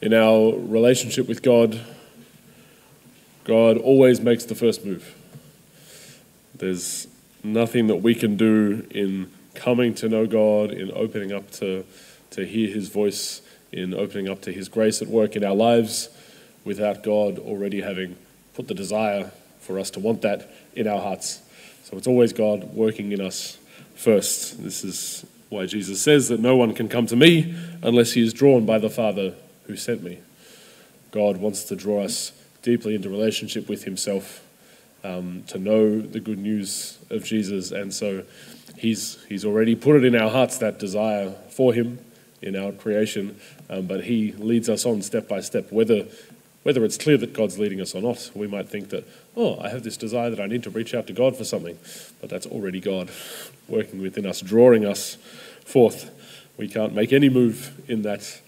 in our relationship with God, God always makes the first move. There's nothing that we can do in coming to know God, in opening up to, to hear His voice, in opening up to His grace at work in our lives, without God already having put the desire for us to want that in our hearts. So it's always God working in us first. This is why Jesus says that no one can come to me unless he is drawn by the Father who sent me. God wants to draw us deeply into relationship with himself, um, to know the good news of Jesus. And so he's, he's already put it in our hearts, that desire for him in our creation, um, but he leads us on step by step, whether whether it's clear that God's leading us or not. We might think that, oh, I have this desire that I need to reach out to God for something, but that's already God working within us, drawing us forth. We can't make any move in that,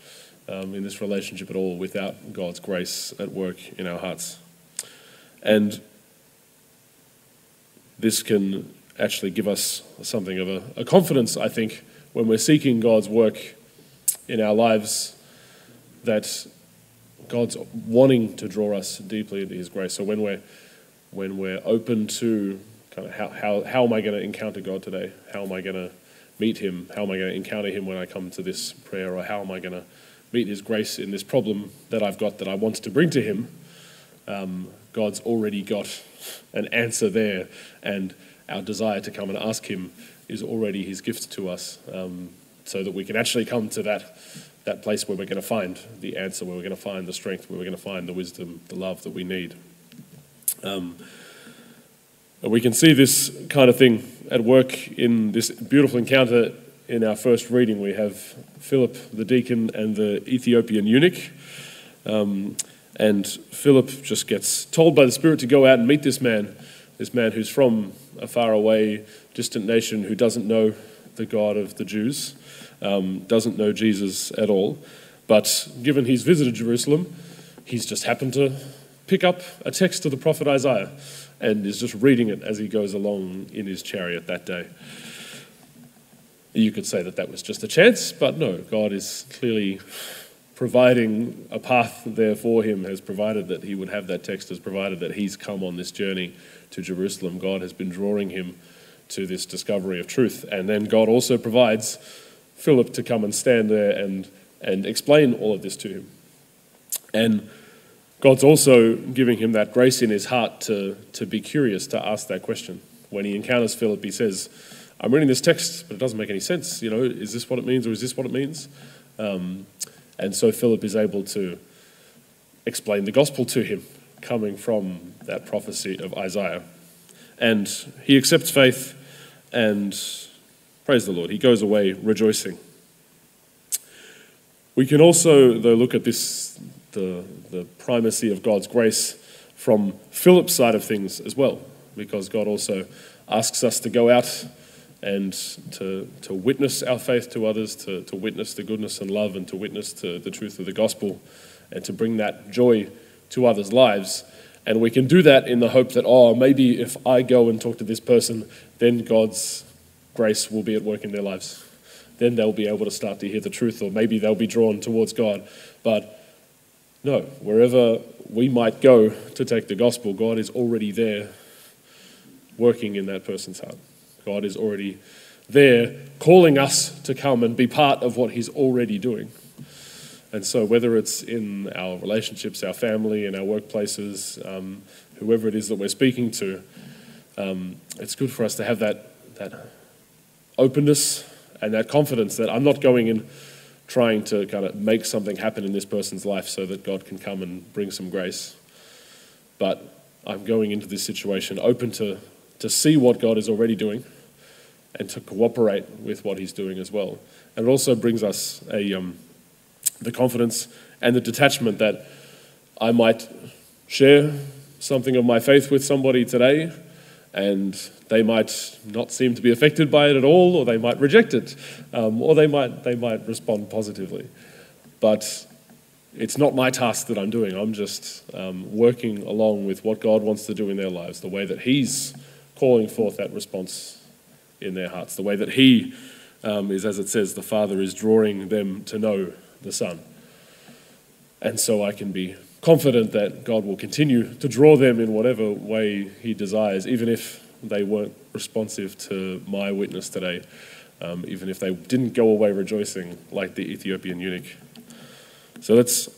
um, in this relationship at all, without God's grace at work in our hearts. And this can actually give us something of a, a confidence, I think, when we're seeking God's work in our lives that God's wanting to draw us deeply into His grace. So when we're when we're open to kind of how, how, how am I going to encounter God today? How am I going to meet Him? How am I going to encounter Him when I come to this prayer? Or how am I going to meet His grace in this problem that I've got that I want to bring to Him? Um, God's already got an answer there, and our desire to come and ask Him is already His gift to us, um, so that we can actually come to that that place where we're going to find the answer, where we're going to find the strength, where we're going to find the wisdom, the love that we need. Um, we can see this kind of thing at work in this beautiful encounter in our first reading. We have Philip the deacon and the Ethiopian eunuch. Um, and Philip just gets told by the Spirit to go out and meet this man, this man who's from a far away, distant nation who doesn't know the God of the Jews um, doesn't know Jesus at all. But given he's visited Jerusalem, he's just happened to pick up a text of the prophet Isaiah and is just reading it as he goes along in his chariot that day. You could say that that was just a chance, but no, God is clearly providing a path there for him, has provided that he would have that text, has provided that he's come on this journey to Jerusalem. God has been drawing him to this discovery of truth. And then God also provides Philip to come and stand there and, and explain all of this to him. And God's also giving him that grace in his heart to, to be curious, to ask that question. When he encounters Philip, he says, I'm reading this text, but it doesn't make any sense. You know, is this what it means or is this what it means? Um, and so Philip is able to explain the gospel to him, coming from that prophecy of Isaiah. And he accepts faith and Praise the Lord. He goes away rejoicing. We can also, though, look at this, the, the primacy of God's grace from Philip's side of things as well, because God also asks us to go out and to, to witness our faith to others, to, to witness the goodness and love, and to witness to the truth of the gospel, and to bring that joy to others' lives. And we can do that in the hope that, oh, maybe if I go and talk to this person, then God's grace will be at work in their lives. Then they'll be able to start to hear the truth, or maybe they'll be drawn towards God. But no, wherever we might go to take the gospel, God is already there working in that person's heart. God is already there calling us to come and be part of what He's already doing. And so, whether it's in our relationships, our family, in our workplaces, um, whoever it is that we're speaking to, um, it's good for us to have that, that openness and that confidence that I'm not going in trying to kind of make something happen in this person's life so that God can come and bring some grace. But I'm going into this situation open to, to see what God is already doing and to cooperate with what He's doing as well. And it also brings us a, um, the confidence and the detachment that I might share something of my faith with somebody today and they might not seem to be affected by it at all, or they might reject it, um, or they might, they might respond positively. But it's not my task that I'm doing. I'm just um, working along with what God wants to do in their lives, the way that He's calling forth that response in their hearts, the way that He um, is, as it says, the Father is drawing them to know the Son. And so I can be confident that God will continue to draw them in whatever way He desires, even if they weren't responsive to my witness today, um, even if they didn't go away rejoicing like the Ethiopian eunuch. So let's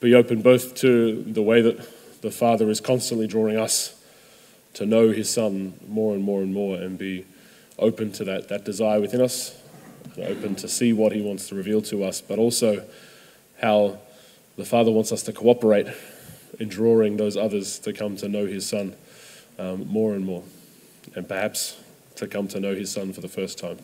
be open both to the way that the Father is constantly drawing us to know His Son more and more and more, and be open to that, that desire within us, and open to see what He wants to reveal to us, but also how the Father wants us to cooperate in drawing those others to come to know His Son um, more and more, and perhaps to come to know His Son for the first time.